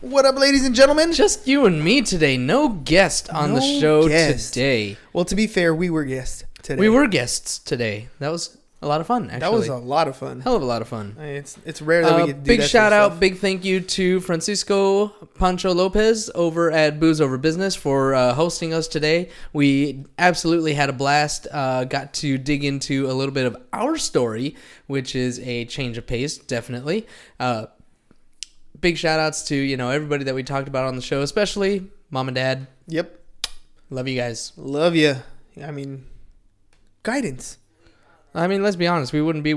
What up, ladies and gentlemen? Just you and me today. No guest on the No show guest. today. well, to be fair, we were guests today. We were guests today. That was a lot of fun. Actually, That was a lot of fun. hell of a lot of fun. I mean, It's it's rare that we Uh, get to do big that sort shout of out, stuff. big thank you to Francisco Pancho Lopez over at Booze Over Business for uh, hosting us today. We absolutely had a blast. Uh, got to dig into a little bit of our story, which is a change of pace, definitely. Uh, big shout outs to you know everybody that we talked about on the show, especially mom and dad. Yep, Love you guys. love you. I mean, guidance. I mean, let's be honest. We wouldn't be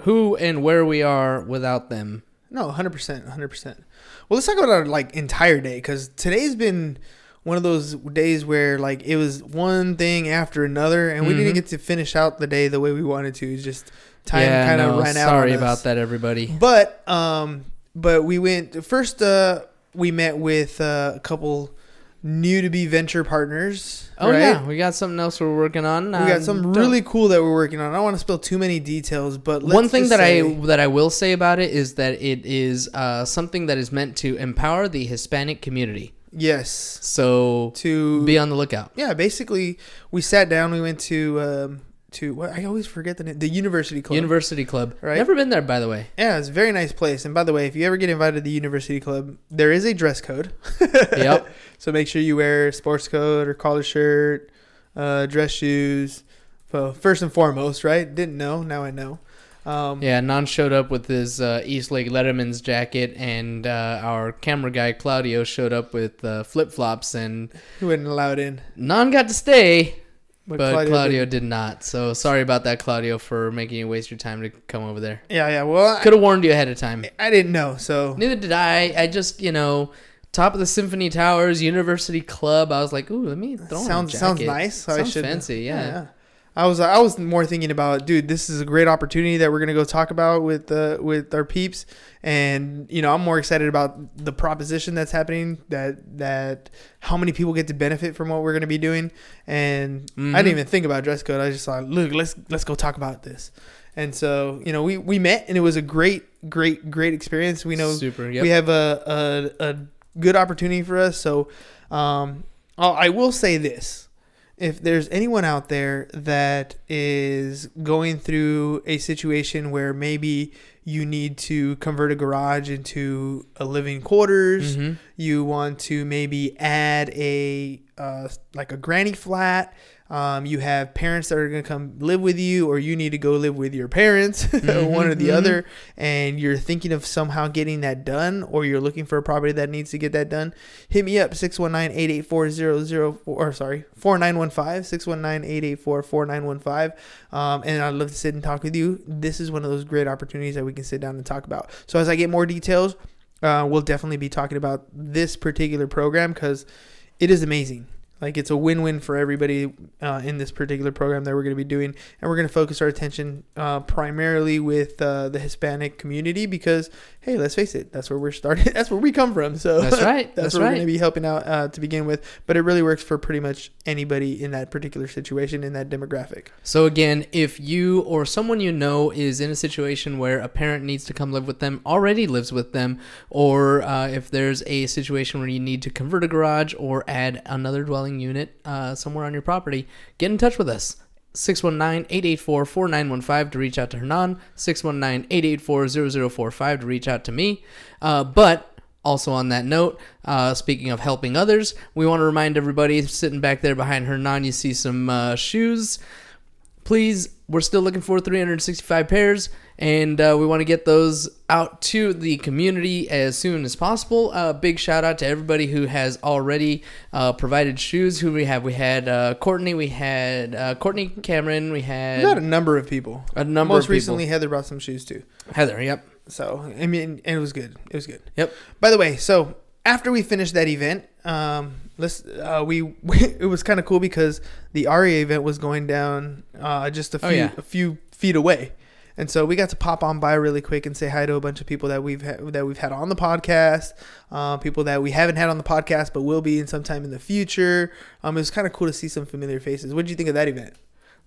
who and where we are without them. No, hundred percent, hundred percent. Well, let's talk about our like entire day because today's been one of those days where like it was one thing after another, and we didn't Mhm. get to finish out the day the way we wanted to. It's just time yeah, kind of no, ran out. Sorry about that, everybody. But um, but we went first. Uh, we met with uh, a couple new to be venture partners. Oh right? yeah, we got something else we're working on. We got Um, something really cool that we're working on. I don't want to spill too many details, but let's One thing that say- I that I will say about it is that it is uh, something that is meant to empower the Hispanic community. yes So to be on the lookout. yeah. Basically, we sat down. We went to um, to what I always forget the name. The University Club. University Club. Right. Never been there, by the way. yeah, it's a very nice place. And by the way, if you ever get invited to the University Club, there is a dress code. Yep. So make sure you wear sports coat or collar shirt, uh, dress shoes. Well, first and foremost, right? Didn't know. Now I know. Um, Yeah, Non showed up with his uh, East Lake Letterman's jacket, and uh, our camera guy Claudio showed up with uh, flip flops, and He wasn't allowed in. Non got to stay, but, Claudio, Claudio did not. So sorry about that, Claudio, for making you waste your time to come over there. Yeah, yeah. Well, Could have warned you ahead of time. I, didn't know. So Neither did I. I just, you know, top of the Symphony Towers, University Club. I was like, ooh, let me throw on a sounds sounds jacket. nice. I Sounds should- fancy, yeah. I was I was more thinking about, dude, this is a great opportunity that we're gonna go talk about with uh, with our peeps, and you know I'm more excited about the proposition that's happening that that how many people get to benefit from what we're gonna be doing, and I Mhm. didn't even think about dress code. I just thought, look, let's let's go talk about this, and so you know we we met and it was a great great great experience. We know Super. Yep. we have a, a, a good opportunity for us. So um, I will say this. If there's anyone out there that is going through a situation where maybe you need to convert a garage into a living quarters, Mhm. you want to maybe add a uh, like a granny flat. Um, you have parents that are going to come live with you, or you need to go live with your parents, one or the Mhm, other, and you're thinking of somehow getting that done, or you're looking for a property that needs to get that done. Hit me up 619-884-004 or sorry 4915 619-884-4915 um, and I'd love to sit and talk with you. This is one of those great opportunities that we can sit down and talk about. So as I get more details, uh, we'll definitely be talking about this particular program because it is amazing. Like it's a win-win for everybody uh, in this particular program that we're going to be doing, and we're going to focus our attention uh, primarily with uh, the Hispanic community because, hey, let's face it, that's where we're starting. That's where we come from. So That's right. that's, That's what we're going to be helping out uh, to begin with. But it really works for pretty much anybody in that particular situation in that demographic. So again, if you or someone you know is in a situation where a parent needs to come live with them, already lives with them, or uh, if there's a situation where you need to convert a garage or add another dwelling unit uh, somewhere on your property, get in touch with us. 619-884-4915 to reach out to Hernan, 619-884-0045 to reach out to me. Uh, but also on that note, uh, speaking of helping others, we want to remind everybody sitting back there behind Hernan, you see some uh, shoes please, we're still looking for 365 pairs, and uh, we want to get those out to the community as soon as possible. Uh, big shout out to everybody who has already uh, provided shoes. Who we have? We had uh, Courtney, we had uh, Courtney Cameron, we had We got a number of people. a number Most of people. Recently, Heather brought some shoes too. Heather. Yep. So I mean, and it was good. It was good. Yep. By the way, so after we finished that event, um, let's uh, we it was kind of cool because the ARIA event was going down uh, just a few Oh, yeah. a few feet away, and so we got to pop on by really quick and say hi to a bunch of people that we've ha- that we've had on the podcast, uh, people that we haven't had on the podcast but will be in sometime in the future. Um, it was kind of cool to see some familiar faces. What did you think of that event?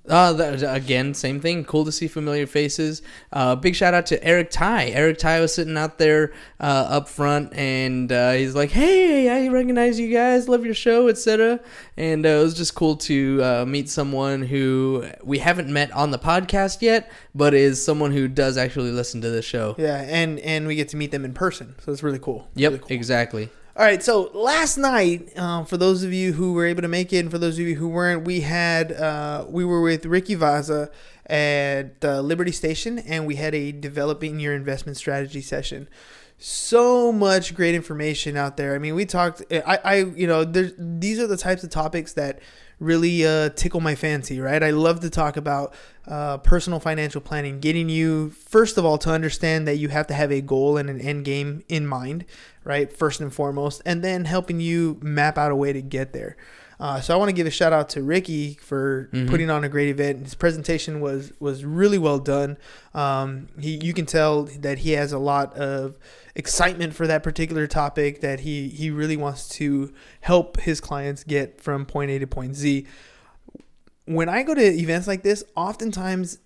Uh, that, again, same thing. Cool to see familiar faces. Uh, big shout out to Eric Ty. Eric Ty was sitting out there uh, up front, and uh, he's like, "Hey, I recognize you guys. Love your show, etc." And uh, it was just cool to uh, meet someone who we haven't met on the podcast yet, but is someone who does actually listen to the show. Yeah, and and we get to meet them in person, so it's really cool. Yep, Really cool. exactly. All right, so last night, um, for those of you who were able to make it, and for those of you who weren't, we had uh, we were with Ricky Vaza at uh, Liberty Station, and we had a developing your investment strategy session. So much great information out there. I mean, we talked. I, I you know, these are the types of topics that really uh, tickle my fancy, right? I love to talk about uh, personal financial planning, getting you, first of all, to understand that you have to have a goal and an end game in mind, right? First and foremost, and then helping you map out a way to get there. Uh, so I want to give a shout out to Ricky for putting on a great event. His presentation was was really well done. Um, he you can tell that he has a lot of excitement for that particular topic. That he he really wants to help his clients get from point A to point Z. When I go to events like this, oftentimes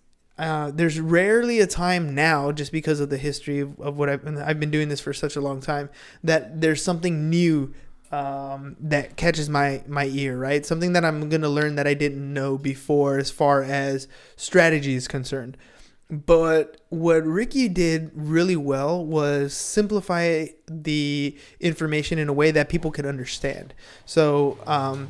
uh, there's rarely a time now, just because of the history of, of what I've, I've been doing this for such a long time, that there's something new um, that catches my my ear, right? Something that I'm gonna learn that I didn't know before, as far as strategy is concerned. But what Ricky did really well was simplify the information in a way that people could understand. So um,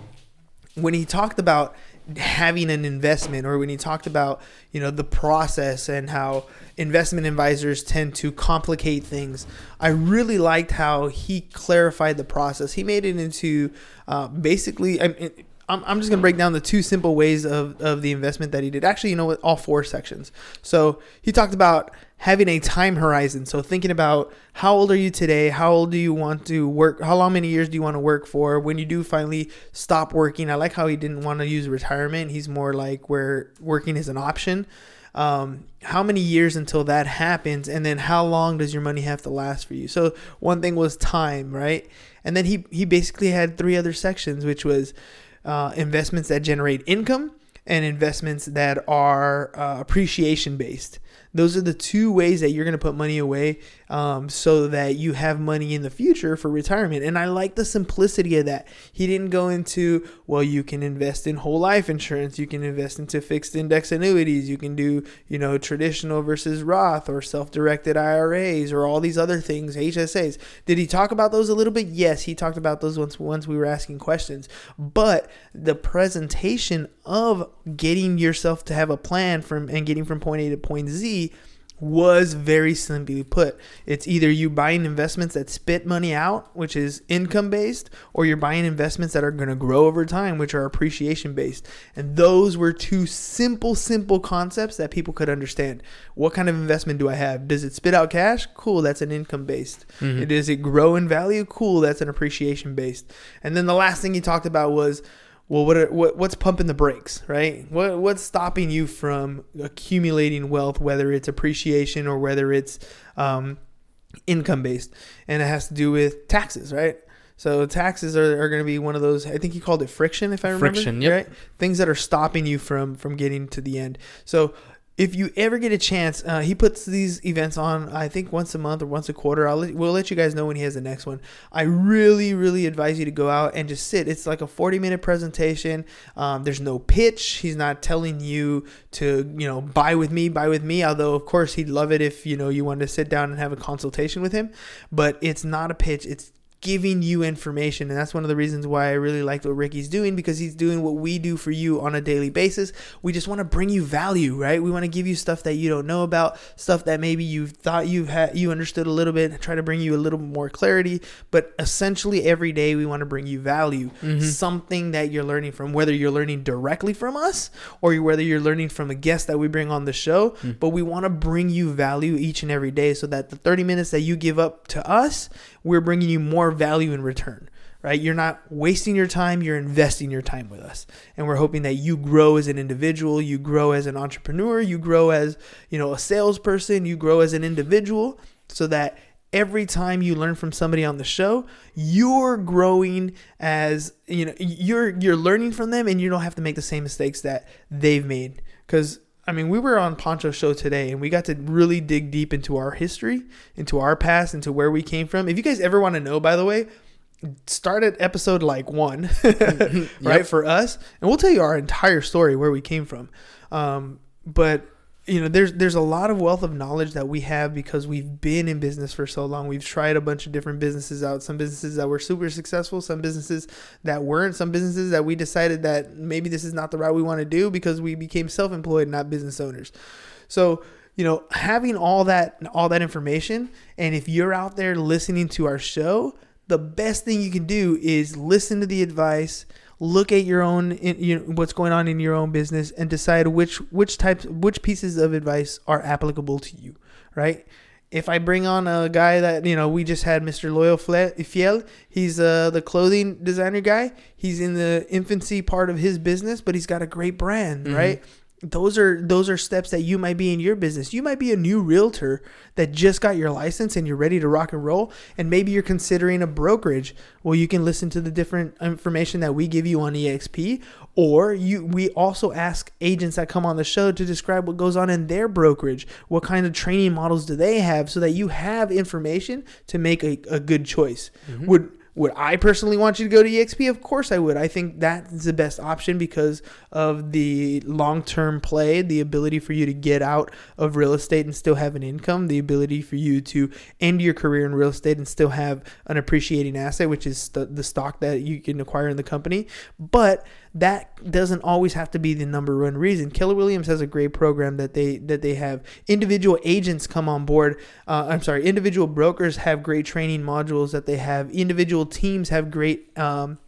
when he talked about having an investment or when he talked about you know the process and how investment advisors tend to complicate things i really liked how he clarified the process. He made it into uh, basically I'm, I'm just going to break down the two simple ways of, of the investment that he did. Actually you know what? All four sections. So he talked about having a time horizon. So thinking about how old are you today? How old do you want to work? How long many years do you want to work for? When you do finally stop working i like how he didn't want to use retirement. He's more like where working is an option. Um, how many years until that happens? And then how long does your money have to last for you? So one thing was time right? And then he he basically had three other sections which was uh, investments that generate income and investments that are uh, appreciation based. Those are the two ways that you're going to put money away um, so that you have money in the future for retirement. And I like the simplicity of that. He didn't go into, well, you can invest in whole life insurance, you can invest into fixed index annuities, you can do, you know, traditional versus Roth or self directed IRAs or all these other things, HSAs. Did he talk about those a little bit? Yes, he talked about those once, once we were asking questions. But the presentation of getting yourself to have a plan from and getting from point A to point Z was very simply put. It's either you buying investments that spit money out, which is income based, or you're buying investments that are going to grow over time, which are appreciation based. And those were two simple, simple concepts that people could understand. What kind of investment do I have? Does it spit out cash? Cool, that's an income based. Mm-hmm. Does it grow in value? Cool, that's an appreciation based. And then the last thing he talked about was well, what, are, what what's pumping the brakes, right? What what's stopping you from accumulating wealth, whether it's appreciation or whether it's um, income based, and it has to do with taxes, right? So taxes are, are going to be one of those. I think he called it friction, if I remember. Friction, yep. Right? Things that are stopping you from from getting to the end. So if you ever get a chance, uh, he puts these events on. I think once a month or once a quarter. I'll let, we'll let you guys know when he has the next one. I really, really advise you to go out and just sit. It's like a forty minute presentation. Um, there's no pitch. He's not telling you to you know buy with me, buy with me. Although of course he'd love it if you know you wanted to sit down and have a consultation with him. But it's not a pitch. It's giving you information. And that's one of the reasons why I really like what Ricky's doing because he's doing what we do for you on a daily basis. We just want to bring you value, right? We want to give you stuff that you don't know about, stuff that maybe you thought you had you understood a little bit, try to bring you a little more clarity. But essentially every day we want to bring you value. Mm-hmm. Something that you're learning from, whether you're learning directly from us or whether you're learning from a guest that we bring on the show. Mm. But we want to bring you value each and every day so that the 30 minutes that you give up to us, we're bringing you more value in return. Right? You're not wasting your time, you're investing your time with us. And we're hoping that you grow as an individual, you grow as an entrepreneur, you grow as, you know, a salesperson, you grow as an individual so that every time you learn from somebody on the show, you're growing as, you know, you're you're learning from them and you don't have to make the same mistakes that they've made cuz I mean, we were on Pancho's show today and we got to really dig deep into our history, into our past, into where we came from. If you guys ever want to know, by the way, start at episode like one, right, for us, and we'll tell you our entire story, where we came from. Um, but you know, there's there's a lot of wealth of knowledge that we have because we've been in business for so long. We've tried a bunch of different businesses out. Some businesses that were super successful, some businesses that weren't, some businesses that we decided that maybe this is not the route we want to do because we became self-employed, not business owners. So you know, having all that all that information, and if you're out there listening to our show, the best thing you can do is listen to the advice look at your own in, you know, what's going on in your own business and decide which which types which pieces of advice are applicable to you right if I bring on a guy that you know we just had Mr. Loyal Fiel, he's uh, the clothing designer guy. He's in the infancy part of his business, but he's got a great brand, right? Those are those are steps that you might be in your business. You might be a new realtor that just got your license and you're ready to rock and roll and maybe you're considering a brokerage. Well, you can listen to the different information that we give you on EXP or you we also ask agents that come on the show to describe what goes on in their brokerage. What kind of training models do they have so that you have information to make a, a good choice. Mm-hmm. Would would I personally want you to go to EXP? Of course I would. I think that's the best option because of the long term play, the ability for you to get out of real estate and still have an income, the ability for you to end your career in real estate and still have an appreciating asset, which is the, the stock that you can acquire in the company. But that doesn't always have to be the number one reason. Keller Williams has a great program that they that they have individual agents come on board. Uh, I'm sorry, individual brokers have great training modules that they have. Individual teams have great. Um,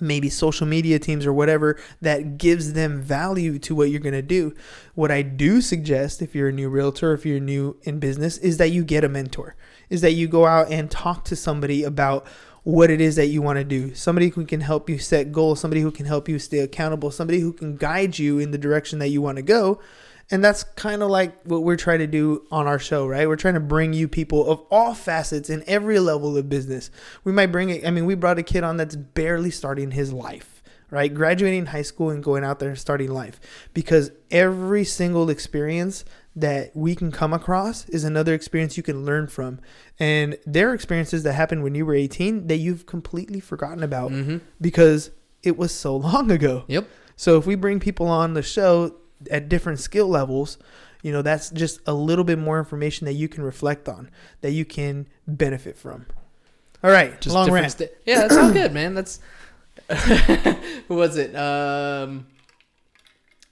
maybe social media teams or whatever that gives them value to what you're going to do. What I do suggest if you're a new realtor, if you're new in business, is that you get a mentor. Is that you go out and talk to somebody about what it is that you want to do. Somebody who can help you set goals, somebody who can help you stay accountable, somebody who can guide you in the direction that you want to go. And that's kind of like what we're trying to do on our show, right? We're trying to bring you people of all facets in every level of business. We might bring it, I mean, we brought a kid on that's barely starting his life, right? Graduating high school and going out there and starting life. Because every single experience that we can come across is another experience you can learn from. And there are experiences that happened when you were 18 that you've completely forgotten about because it was so long ago. Yep. So if we bring people on the show at different skill levels, you know, that's just a little bit more information that you can reflect on, that you can benefit from. All right, Just long rant. sta- yeah, that's all good, man. That's who was it? Um,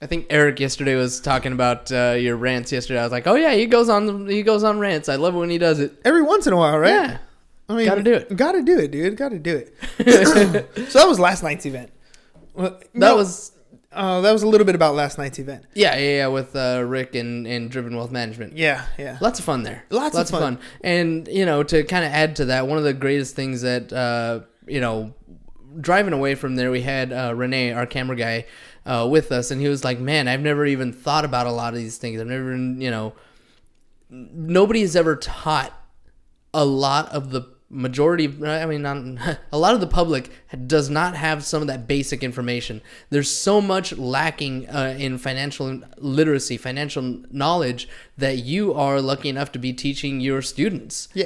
I think Eric yesterday was talking about uh, your rants yesterday. I was like, oh yeah, he goes on he goes on rants. I love it when he does it. Every once in a while, right? Yeah. I mean, Gotta do it. Gotta do it, dude. Gotta do it. so that was last night's event. Well, That no, was uh, that was a little bit about last night's event. yeah, yeah, yeah, with uh, Rick and, and Driven Wealth Management. Yeah, yeah. Lots of fun there. Lots of fun. And, you know, to kind of add to that, one of the greatest things that, uh, you know, driving away from there, we had uh, Renee, our camera guy, uh, with us. And he was like, man, I've never even thought about a lot of these things. I've never, you know, nobody has ever taught a lot of the majority i mean not a lot of the public does not have some of that basic information there's so much lacking uh, in financial literacy financial knowledge that you are lucky enough to be teaching your students Yeah.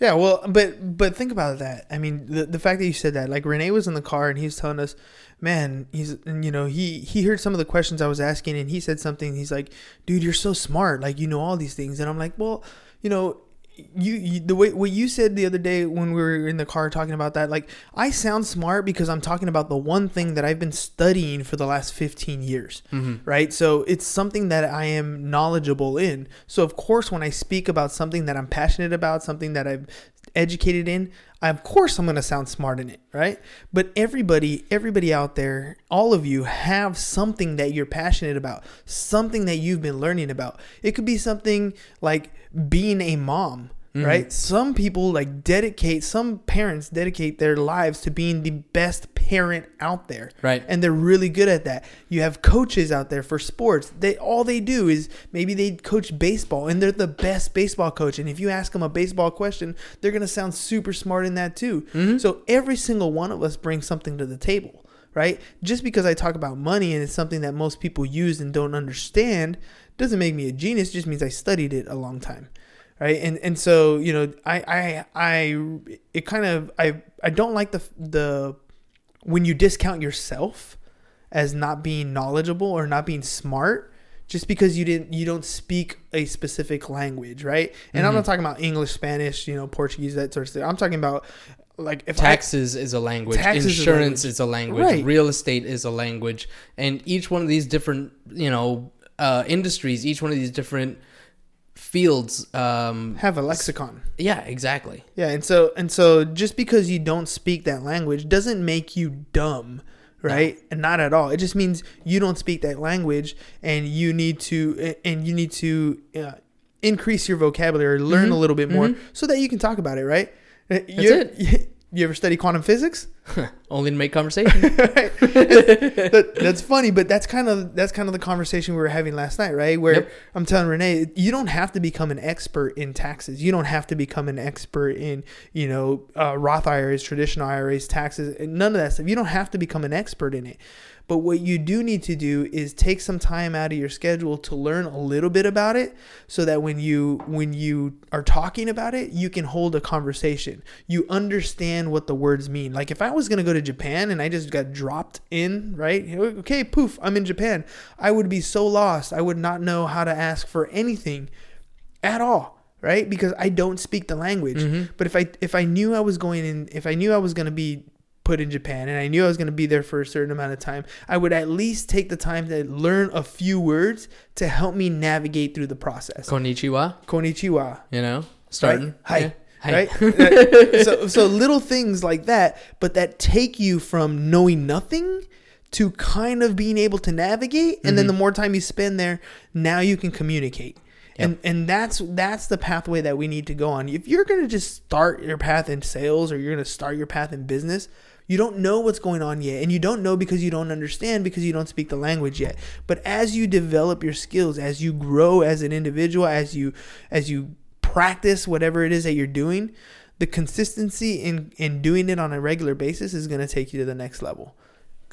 Yeah, well, but but think about that. I mean, the the fact that you said that, like Renee was in the car and he's telling us, man, he's and, you know he he heard some of the questions I was asking and he said something. He's like, dude, you're so smart, like you know all these things, and I'm like, well, you know, you, you the way what you said the other day when we were in the car talking about that like i sound smart because i'm talking about the one thing that i've been studying for the last 15 years mm-hmm. right? So it's something that i am knowledgeable in. So of course when i speak about something that i'm passionate about something that i've educated in I, of course i'm going to sound smart in it right? But everybody everybody out there all of you have something that you're passionate about something that you've been learning about. It could be something like being a mom mm-hmm. right? Some people like dedicate some parents dedicate their lives to being the best parent out there. Right. and they're really good at that. You have coaches out there for sports. They all they do is maybe they coach baseball and they're the best baseball coach. And if you ask them a baseball question they're going to sound super smart in that too. Mm-hmm. So every single one of us brings something to the table right? Just because i talk about money and it's something that most people use and don't understand doesn't make me a genius just means i studied it a long time right and and so you know i i i it kind of i i don't like the the when you discount yourself as not being knowledgeable or not being smart just because you didn't you don't speak a specific language right and i'm mm-hmm. not talking about english spanish you know portuguese that sort of thing. i'm talking about like if I, Taxes is a language. Taxes is a Insurance language. is a language. Right. Real estate is a language. And each one of these different, you know, uh, industries, each one of these different fields, um, have a lexicon yeah, exactly. Yeah, and so and so just because you don't speak that language doesn't make you dumb, right? And not at all. It just means you don't speak that language, and you need to and you need to uh, increase your vocabulary, learn a little bit more, so that you can talk about it, right? That's it. You ever study quantum physics? Only to make conversation. That, that's funny, but that's kind of that's kind of the conversation we were having last night, right? Where Yep. I'm telling Renee, you don't have to become an expert in taxes. You don't have to become an expert in you know uh, Roth IRAs, traditional IRAs, taxes, and none of that stuff. You don't have to become an expert in it. But what you do need to do is take some time out of your schedule to learn a little bit about it so that when you when you are talking about it, you can hold a conversation. You understand what the words mean. Like if I was going to go to Japan and I just got dropped in, right? Okay, poof, I'm in Japan. I would be so lost. I would not know how to ask for anything at all right because i don't speak the language mm-hmm. but if i if i knew i was going in if i knew i was going to be put in japan and i knew i was going to be there for a certain amount of time i would at least take the time to learn a few words to help me navigate through the process Konnichiwa, konnichiwa you know, starting. Hi. Yeah. Hi. right so so little things like that but that take you from knowing nothing to kind of being able to navigate and Mm-hmm. then the more time you spend there now you can communicate and and that's that's the pathway that we need to go on if you're going to just start your path in sales or you're going to start your path in business you don't know what's going on yet and you don't know because you don't understand because you don't speak the language yet. But as you develop your skills as you grow as an individual as you as you practice whatever it is that you're doing the consistency in in doing it on a regular basis is going to take you to the next level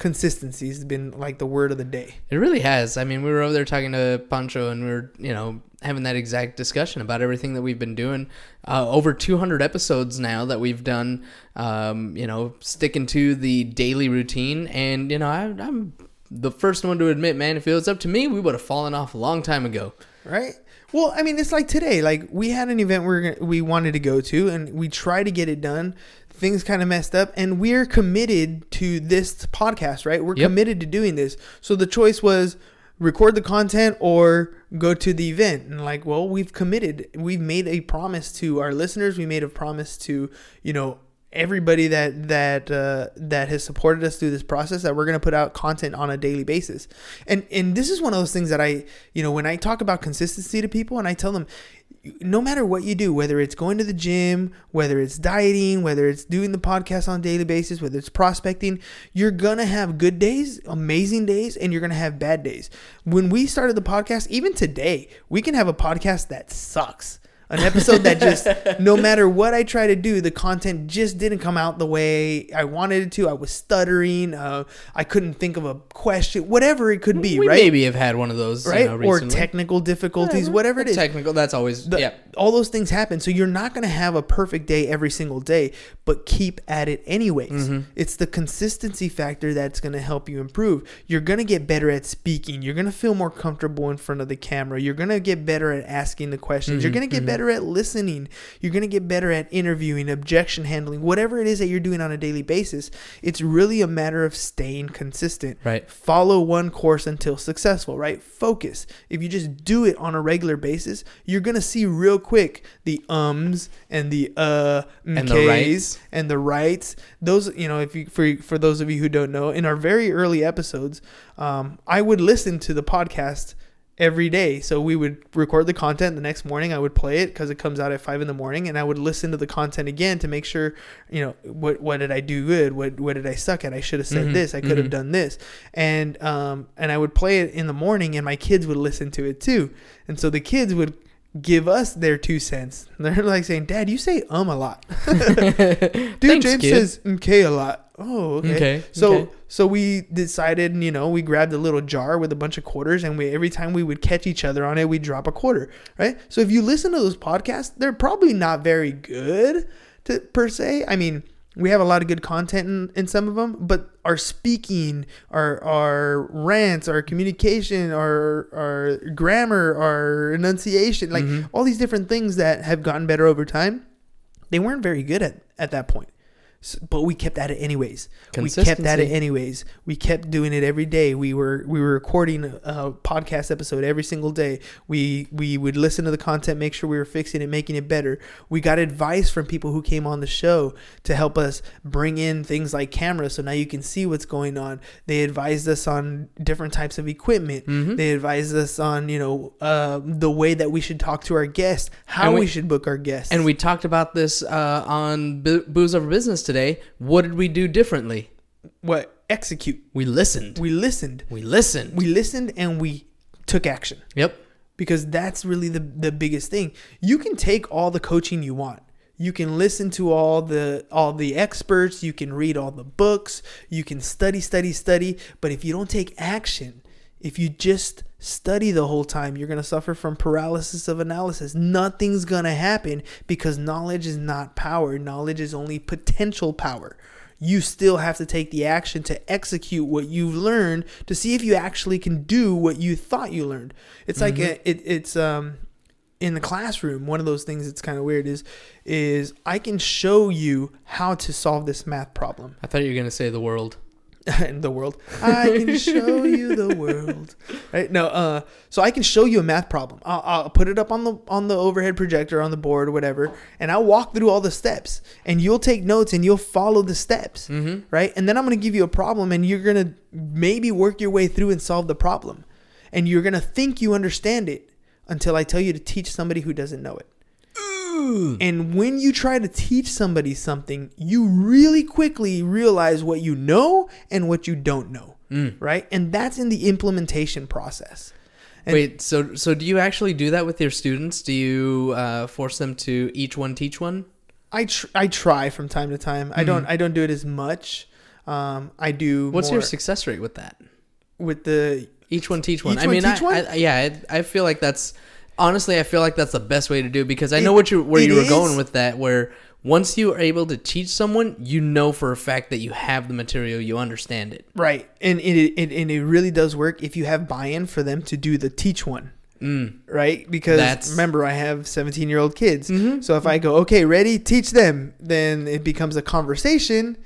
consistency has been like the word of the day It really has. I mean, we were over there talking to Pancho, and we were, you know, having that exact discussion about everything that we've been doing. Uh, over 200 episodes now that we've done. Um, you know, sticking to the daily routine, and you know, I, I'm the first one to admit, man, if it was up to me, we would have fallen off a long time ago. right well i mean it's like today like we had an event we we wanted to go to and we tried to get it done things kind of messed up and we're committed to this podcast right? We're Yep. committed to doing this. So the choice was record the content or go to the event. And like well we've committed. We've made a promise to our listeners. We made a promise to you know everybody that that uh, that has supported us through this process that we're going to put out content on a daily basis. And and this is one of those things that i you know when i talk about consistency to people and i tell them no matter what you do whether it's going to the gym whether it's dieting whether it's doing the podcast on a daily basis whether it's prospecting you're gonna have good days amazing days and you're gonna have bad days. When we started the podcast even today we can have a podcast that sucks an episode that just no matter what I try to do, the content just didn't come out the way I wanted it to. I was stuttering. Uh, I couldn't think of a question, whatever it could be, we right? maybe have had one of those, right? You know, or technical difficulties, whatever it is. Technical. That's always The- yeah. All those things happen. So you're not going to have a perfect day every single day, but keep at it anyways. Mm-hmm. It's the consistency factor that's going to help you improve. You're going to get better at speaking. You're going to feel more comfortable in front of the camera. You're going to get better at asking the questions. You're Mm-hmm. going to get better better at listening. You're going to get better at interviewing, objection handling, whatever it is that you're doing on a daily basis. It's really a matter of staying consistent. Right. Follow one course until successful, right? Focus. If you just do it on a regular basis, you're going to see real quick the ums and the uh And the rights. and the rights. Those, you know, if you for for those of you who don't know, in our very early episodes, um, I would listen to the podcast every day. So we would record the content the next morning. I would play it because it comes out at five in the morning, and I would listen to the content again to make sure, you know, what what did I do good? What what did I suck at? I should have said Mhm, this. I could have mhm. done this, and um and I would play it in the morning, and my kids would listen to it too, and so the kids would give us their two cents. They're like saying, "Dad, you say um a lot." Dude, Thanks, James kid. says okay a lot. Oh, okay. Okay, So okay. so we decided, you know, we grabbed a little jar with a bunch of quarters, and we every time we would catch each other on it, we'd drop a quarter, right? So if you listen to those podcasts, they're probably not very good to per se. I mean, we have a lot of good content in, in some of them, but our speaking, our our rants, our communication, our our grammar, our enunciation, like Mhm. all these different things that have gotten better over time, they weren't very good at at that point. But we kept at it anyways. We kept at it anyways. We kept doing it every day. We were we were recording a podcast episode every single day. We we would listen to the content, make sure we were fixing it, making it better. We got advice from people who came on the show to help us bring in things like cameras, so now you can see what's going on. They advised us on different types of equipment. Mhm. They advised us on you know uh, the way that we should talk to our guests, how we, we- should book our guests, And we talked about this uh, on B- Booze Over Business today. What did we do differently? what execute. We listened. We listened. We listened. We listened and we took action. yep. because that's really the the biggest thing. You can take all the coaching you want. You can listen to all the all the experts, you can read all the books, you can study study study, but if you don't take action, if you just study the whole time, you're going to suffer from paralysis of analysis. Nothing's going to happen because knowledge is not power. Knowledge is only potential power you still have to take the action to execute what you've learned to see if you actually can do what you thought you learned. It's like a, it, it's um in the classroom. One of those things that's kind of weird is is I can show you how to solve this math problem I thought you were gonna say the world. in the world. I can show you the world. Right? No, uh, so I can show you a math problem. I'll, I'll put it up on the on the overhead projector on the board or whatever, and I'll walk through all the steps, and you'll take notes and you'll follow the steps, Mm-hmm. right? And then I'm gonna give you a problem, and you're gonna maybe work your way through and solve the problem, and you're gonna think you understand it until I tell you to teach somebody who doesn't know it. And when you try to teach somebody something, you really quickly realize what you know and what you don't know, Mm. right? And that's in the implementation process. And- Wait, so so do you actually do that with your students? Do you uh, force them to each one teach one? I tr- I try from time to time. I don't I don't do it as much. Um, I do. What's your success rate with that? with the Each one teach one. Each I one mean, I, one? I, yeah, I, I feel like that's honestly, I feel like that's the best way to do it because I know what you where you were is. going with that. Where once you are able to teach someone, you know for a fact that you have the material, you understand it. right, and it, it and it really does work if you have buy-in for them to do the teach one. Mm. right? Because That's- remember, I have 17 year old kids. Mhm. So if I go, okay, ready, teach them, then it becomes a conversation,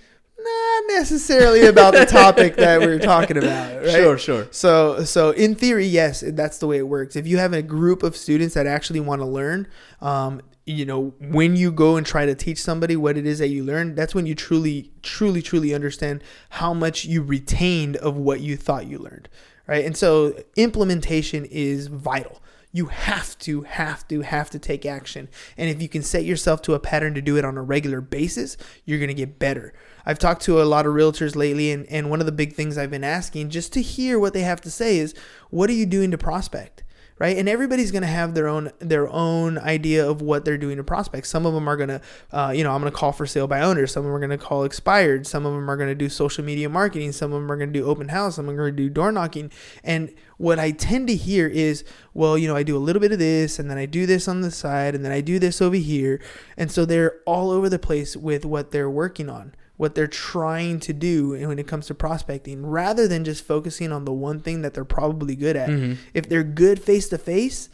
not necessarily about the topic that we're talking about, right? Sure, sure. So, so in theory, yes, that's the way it works. If you have a group of students that actually want to learn, um, you know, when you go and try to teach somebody what it is that you learned, that's when you truly, truly, truly understand how much you retained of what you thought you learned, right? And so, implementation is vital. You have to, have to, have to take action. And if you can set yourself to a pattern to do it on a regular basis, you're going to get better. I've talked to a lot of realtors lately, and, and one of the big things I've been asking just to hear what they have to say is, what are you doing to prospect? Right, and everybody's gonna have their own their own idea of what they're doing to prospect. Some of them are gonna, uh, you know, I'm gonna call for sale by owner. Some of them are gonna call expired. Some of them are gonna do social media marketing. Some of them are gonna do open house. Some are gonna do door knocking. And what I tend to hear is, well, you know, I do a little bit of this, and then I do this on the side, and then I do this over here, and so they're all over the place with what they're working on what they're trying to do when it comes to prospecting rather than just focusing on the one thing that they're probably good at. Mhm. If they're good face to face,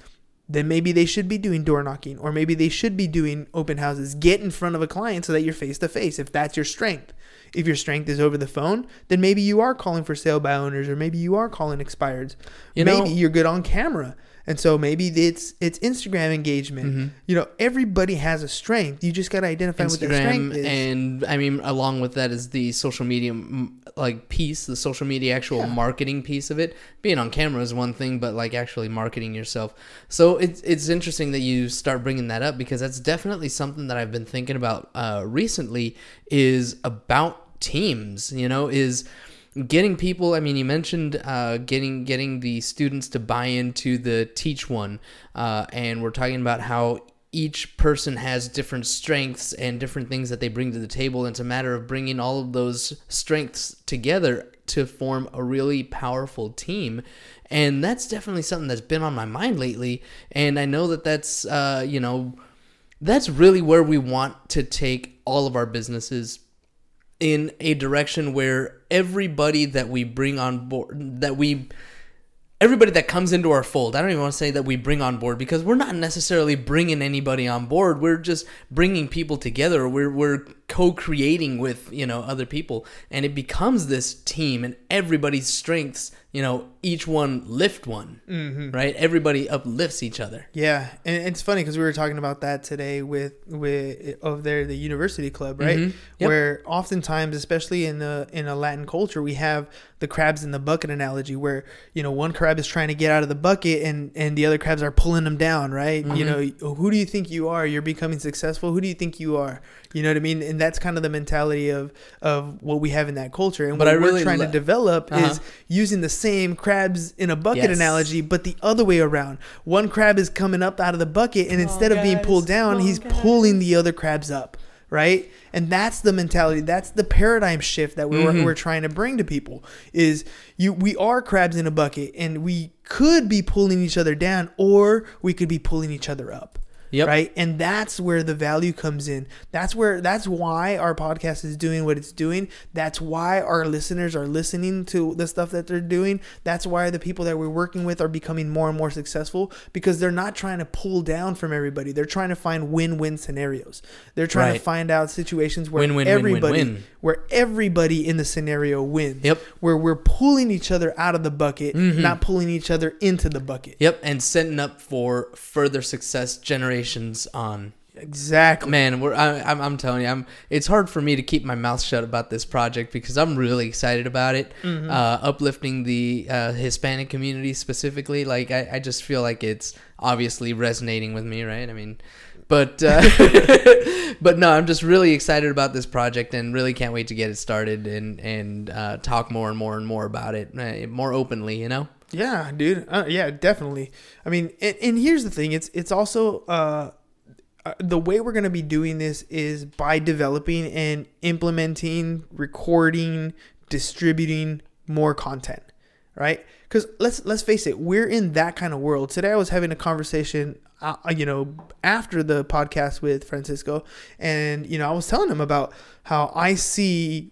then maybe they should be doing door knocking or maybe they should be doing open houses. Get in front of a client so that you're face to face if that's your strength. If your strength is over the phone, then maybe you are calling for sale by owners or maybe you are calling expireds. You maybe know- you're good on camera. And so maybe it's it's Instagram engagement. Mm-hmm. You know, everybody has a strength. You just got to identify what their strength is. and I mean along with that is the social media like piece, the social media actual Yeah. marketing piece of it. Being on camera is one thing, but like actually marketing yourself. So it's it's interesting that you start bringing that up because that's definitely something that I've been thinking about uh, recently. Is about teams. You know, is getting people i mean you mentioned uh, getting getting the students to buy into the teach one uh, and we're talking about how each person has different strengths and different things that they bring to the table and it's a matter of bringing all of those strengths together to form a really powerful team. And that's definitely something that's been on my mind lately and i know that that's uh, you know that's really where we want to take all of our businesses in a direction where everybody that we bring on board that we everybody that comes into our fold i don't even want to say that we bring on board because we're not necessarily bringing anybody on board. We're just bringing people together. We're, we're co-creating with you know other people and it becomes this team and everybody's strengths you know each one lift one Mm-hmm. right everybody uplifts each other Yeah, and it's funny because we were talking about that today with with over there the university club, right? Mhm. Yep. Where oftentimes, especially in the in a Latin culture, we have the crabs in the bucket analogy, where you know one crab is trying to get out of the bucket and and the other crabs are pulling them down, right? Mm-hmm. You know, who do you think you are? You're becoming successful. Who do you think you are? You know what I mean? And that's kind of the mentality of of what we have in that culture, and But what I we're really trying lo- to develop Uh-huh. is using the same crabs in a bucket Yes. analogy, but the other way around. One crab is coming up out of the bucket, and instead of being pulled down, come on, he's guys. pulling the other crabs up, right? And that's the mentality. That's the paradigm shift that we're, Mm-hmm. we're trying to bring to people. Is you we are crabs in a bucket, and we could be pulling each other down, or we could be pulling each other up. Yep. Right. And that's where the value comes in. That's where, that's why our podcast is doing what it's doing. That's why our listeners are listening to the stuff that they're doing. That's why the people that we're working with are becoming more and more successful because they're not trying to pull down from everybody. They're trying to find win win scenarios. They're trying Right. to find out situations where Win, win, win, win, everybody, win. where everybody in the scenario wins. Yep. Where we're pulling each other out of the bucket, Mm-hmm. not pulling each other into the bucket. Yep, and setting up for further success generations on. Exactly. Man, we're I, I'm, I'm telling you, I'm. It's hard for me to keep my mouth shut about this project because I'm really excited about it. Mm-hmm. Uh, uplifting the uh, Hispanic community specifically, like I, I just feel like it's obviously resonating with me, right? I mean, but uh, but no, I'm just really excited about this project and really can't wait to get it started and and uh, talk more and more and more about it, uh, more openly. You know. Yeah, dude. Uh, yeah, definitely. I mean, and, and here's the thing. It's it's also uh, uh, the way we're gonna be doing this is by developing and implementing, recording, distributing more content, right? Because let's let's face it, we're in that kind of world. Today, I was having a conversation. Uh, you know, after the podcast with Francisco, and you know, I was telling him about how I see,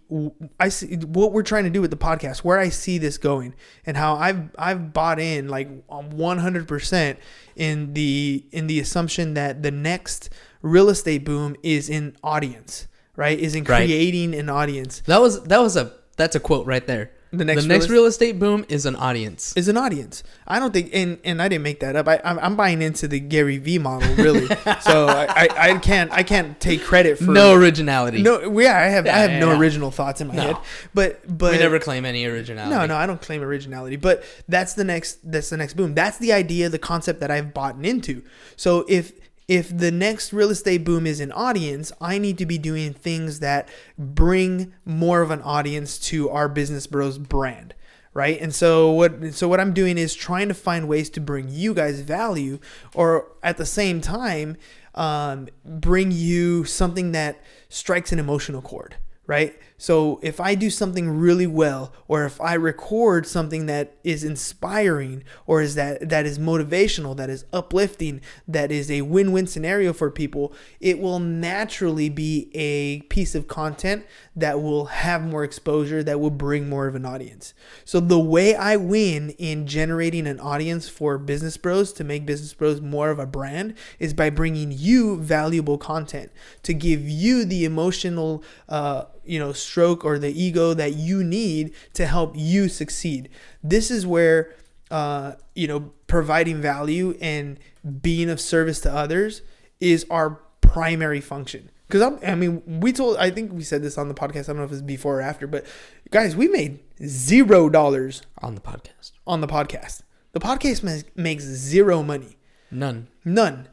I see what we're trying to do with the podcast, where I see this going, and how I've I've bought in like 100 percent in the in the assumption that the next real estate boom is in audience, right? Is in Right. creating an audience. That was that was a that's a quote right there. The next the real next est- real estate boom is an audience. is an audience. I don't think, and and I didn't make that up. I I'm, I'm buying into the Gary V model, really. so I, I I can't I can't take credit for no originality. no yeah I have I have yeah, no yeah. original thoughts in my No. head, but but we never claim any originality. no no I don't claim originality, but that's the next that's the next boom. That's the idea, the concept that I've bought into. So if if the next real estate boom is an audience, I need to be doing things that bring more of an audience to our Business Bros brand right? And so what so what i'm doing is trying to find ways to bring you guys value or at the same time um, bring you something that strikes an emotional chord right So if I do something really well, or if I record something that is inspiring, or is that that is motivational, that is uplifting, that is a win-win scenario for people, it will naturally be a piece of content that will have more exposure, that will bring more of an audience. So the way I win in generating an audience for Business Bros to make Business Bros more of a brand is by bringing you valuable content to give you the emotional uh, you know stroke or the ego that you need to help you succeed this is where uh, you know providing value and being of service to others is our primary function because i mean we told i think we said this on the podcast i don't know if it's before or after but guys we made zero dollars on the podcast. on the podcast the podcast makes zero money None. None.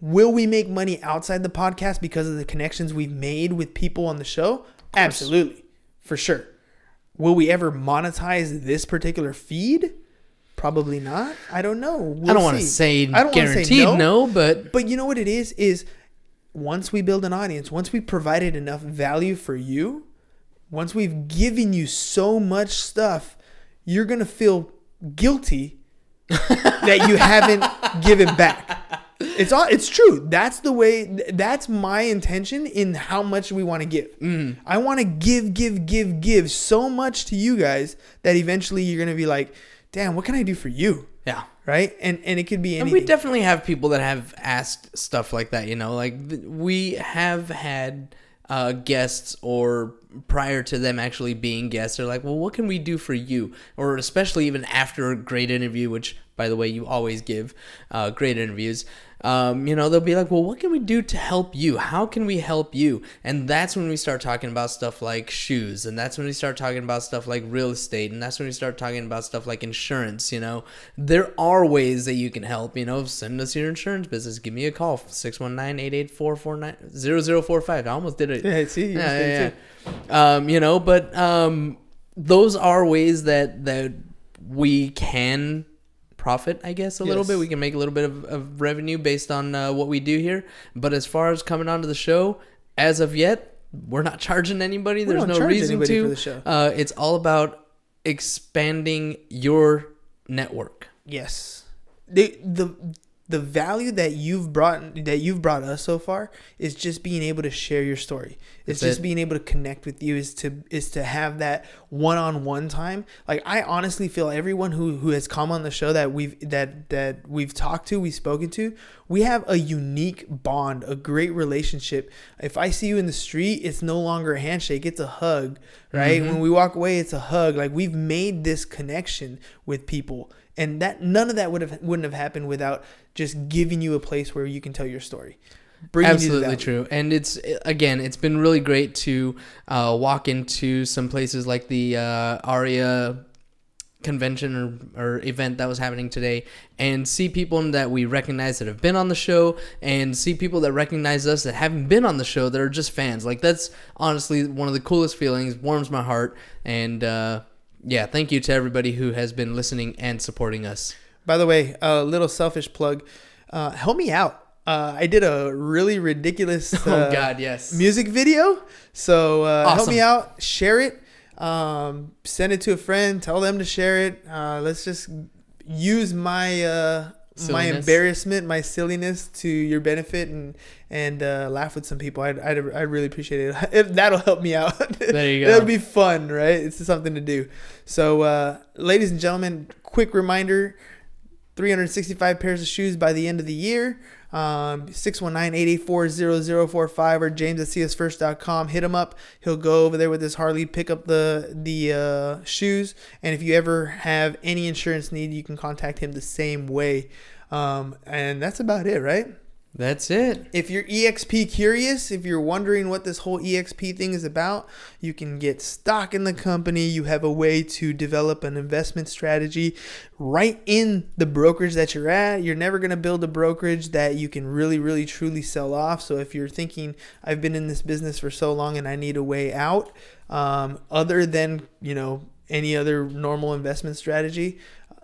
Will we make money outside the podcast because of the connections we've made with people on the show? Absolutely. For sure. Will we ever monetize this particular feed? Probably not. I don't know. I We'll don't want to say I wanna say guaranteed no. but But you know what it is? Is once we build an audience, once we provided enough value for you, once we've given you so much stuff, you're gonna feel guilty that you haven't given back. It's all it's true. That's the way that's my intention in how much we want to give. I want to give, give, give, give so much to you guys that eventually you're gonna be like, damn, what can I do for you? yeah. Right? And and it could be And we definitely have people that have asked stuff like that, you know, like th- we have had uh, guests or prior to them actually being guests, they're like, well, what can we do for you? Or especially even after a great interview, which by the way, you always give uh, great interviews. Um, you know, they'll be like, well, what can we do to help you? How can we help you? And that's when we start talking about stuff like shoes. And that's when we start talking about stuff like real estate. And that's when we start talking about stuff like insurance. You know, there are ways that you can help. You know, send us your insurance business. Give me a call 619 884 0045. I almost did it. Yeah, see, you yeah, yeah, yeah. Um, you know, but um, those are ways that that we can profit, I guess, a little bit. We can make a little bit of, of revenue based on uh, what we do here. But as far as coming onto the show, as of yet, we're not charging anybody. There's don't no reason to. the show. Uh, it's all about expanding your network. Yes. The the the value that you've brought that you've brought us so far is just being able to share your story. It's That's just it. being able to connect with you is to is to have that one-on-one time. Like I honestly feel everyone who who has come on the show that we've that that we've talked to, we've spoken to, we have a unique bond, a great relationship. If I see you in the street, it's no longer a handshake, it's a hug, right? Mm-hmm. When we walk away, it's a hug. Like we've made this connection with people and that none of that would have wouldn't have happened without just giving you a place where you can tell your story. Absolutely true. And it's again, it's been really great to uh, walk into some places like the uh, Aria convention or, or event that was happening today and see people that we recognize that have been on the show and see people that recognize us that haven't been on the show that are just fans like that's honestly one of the coolest feelings warms my heart and uh, yeah thank you to everybody who has been listening and supporting us By the way, a little selfish plug. Uh, help me out. Uh, I did a really ridiculous uh, oh god yes music video. So uh, help me out. Share it. Um, send it to a friend. Tell them to share it. Uh, let's just use my uh, my embarrassment, my silliness to your benefit, and and uh, laugh with some people. I'd, I'd, I'd really appreciate it. If that'll help me out. There you go. That'll be fun, right? It's something to do. So, uh, ladies and gentlemen, quick reminder 365 pairs of shoes by the end of the year. Um, 619-884-0045 or james at SiasFirst.com. Hit him up. He'll go over there with his Harley, pick up the the uh, shoes. And if you ever have any insurance need, you can contact him the same way. Um, and that's about it, right? That's it If you're EXP curious, if you're wondering what this whole EXP thing is about, you can get stock in the company. You have a way to develop an investment strategy right in the brokerage that you're at. You're never going to build a brokerage that you can really, really, truly sell off. So if you're thinking, I've been in this business for so long and I need a way out, um, other than, you know, any other normal investment strategy,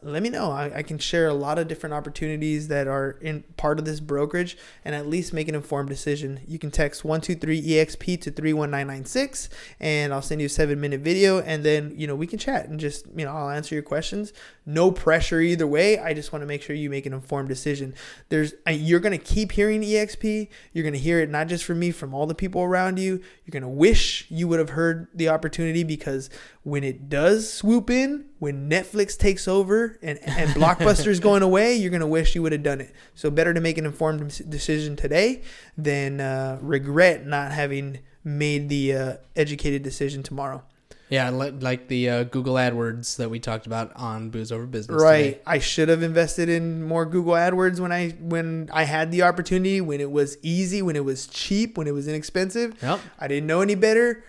let me know. I, I can share a lot of different opportunities that are in part of this brokerage and at least make an informed decision. You can text 123EXP to 31996 and I'll send you a seven minute video and then, you know, we can chat and just, you know, I'll answer your questions. No pressure either way. I just want to make sure you make an informed decision. There's, uh, you're going to keep hearing EXP. You're going to hear it not just from me, from all the people around you. You're going to wish you would have heard the opportunity because when it does swoop in, when Netflix takes over and, and Blockbuster's going away, you're going to wish you would have done it. So better to make an informed decision today than uh, regret not having made the uh, educated decision tomorrow. Yeah, like the uh, Google AdWords that we talked about on Booze Over Business. Right. Today. I should have invested in more Google AdWords when I when I had the opportunity, when it was easy, when it was cheap, when it was inexpensive. Yep. I didn't know any better.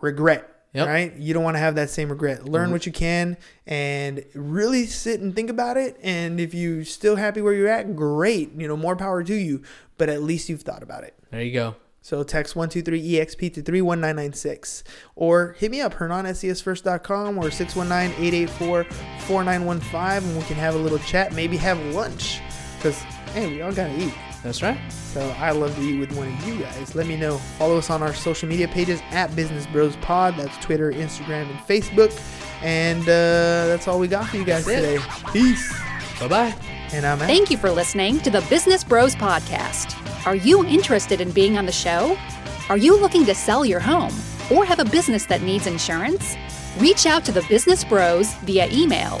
Regret. Yep. Right? You don't want to have that same regret. Learn mm-hmm. what you can and really sit and think about it. And if you're still happy where you're at, great. You know, more power to you. But at least you've thought about it. There you go. So text 123EXP to 31996 or hit me up, Hernan at SiasFirst.com or 619-884-4915 and we can have a little chat, maybe have lunch because, hey, we all got to eat. That's right. So I love to eat with one of you guys. Let me know. Follow us on our social media pages at Business Bros Pod. That's Twitter, Instagram, and Facebook. And uh, that's all we got for you guys that's today. It. Peace. Bye bye. And I'm out. Thank you for listening to the Business Bros Podcast. Are you interested in being on the show? Are you looking to sell your home or have a business that needs insurance? Reach out to the Business Bros via email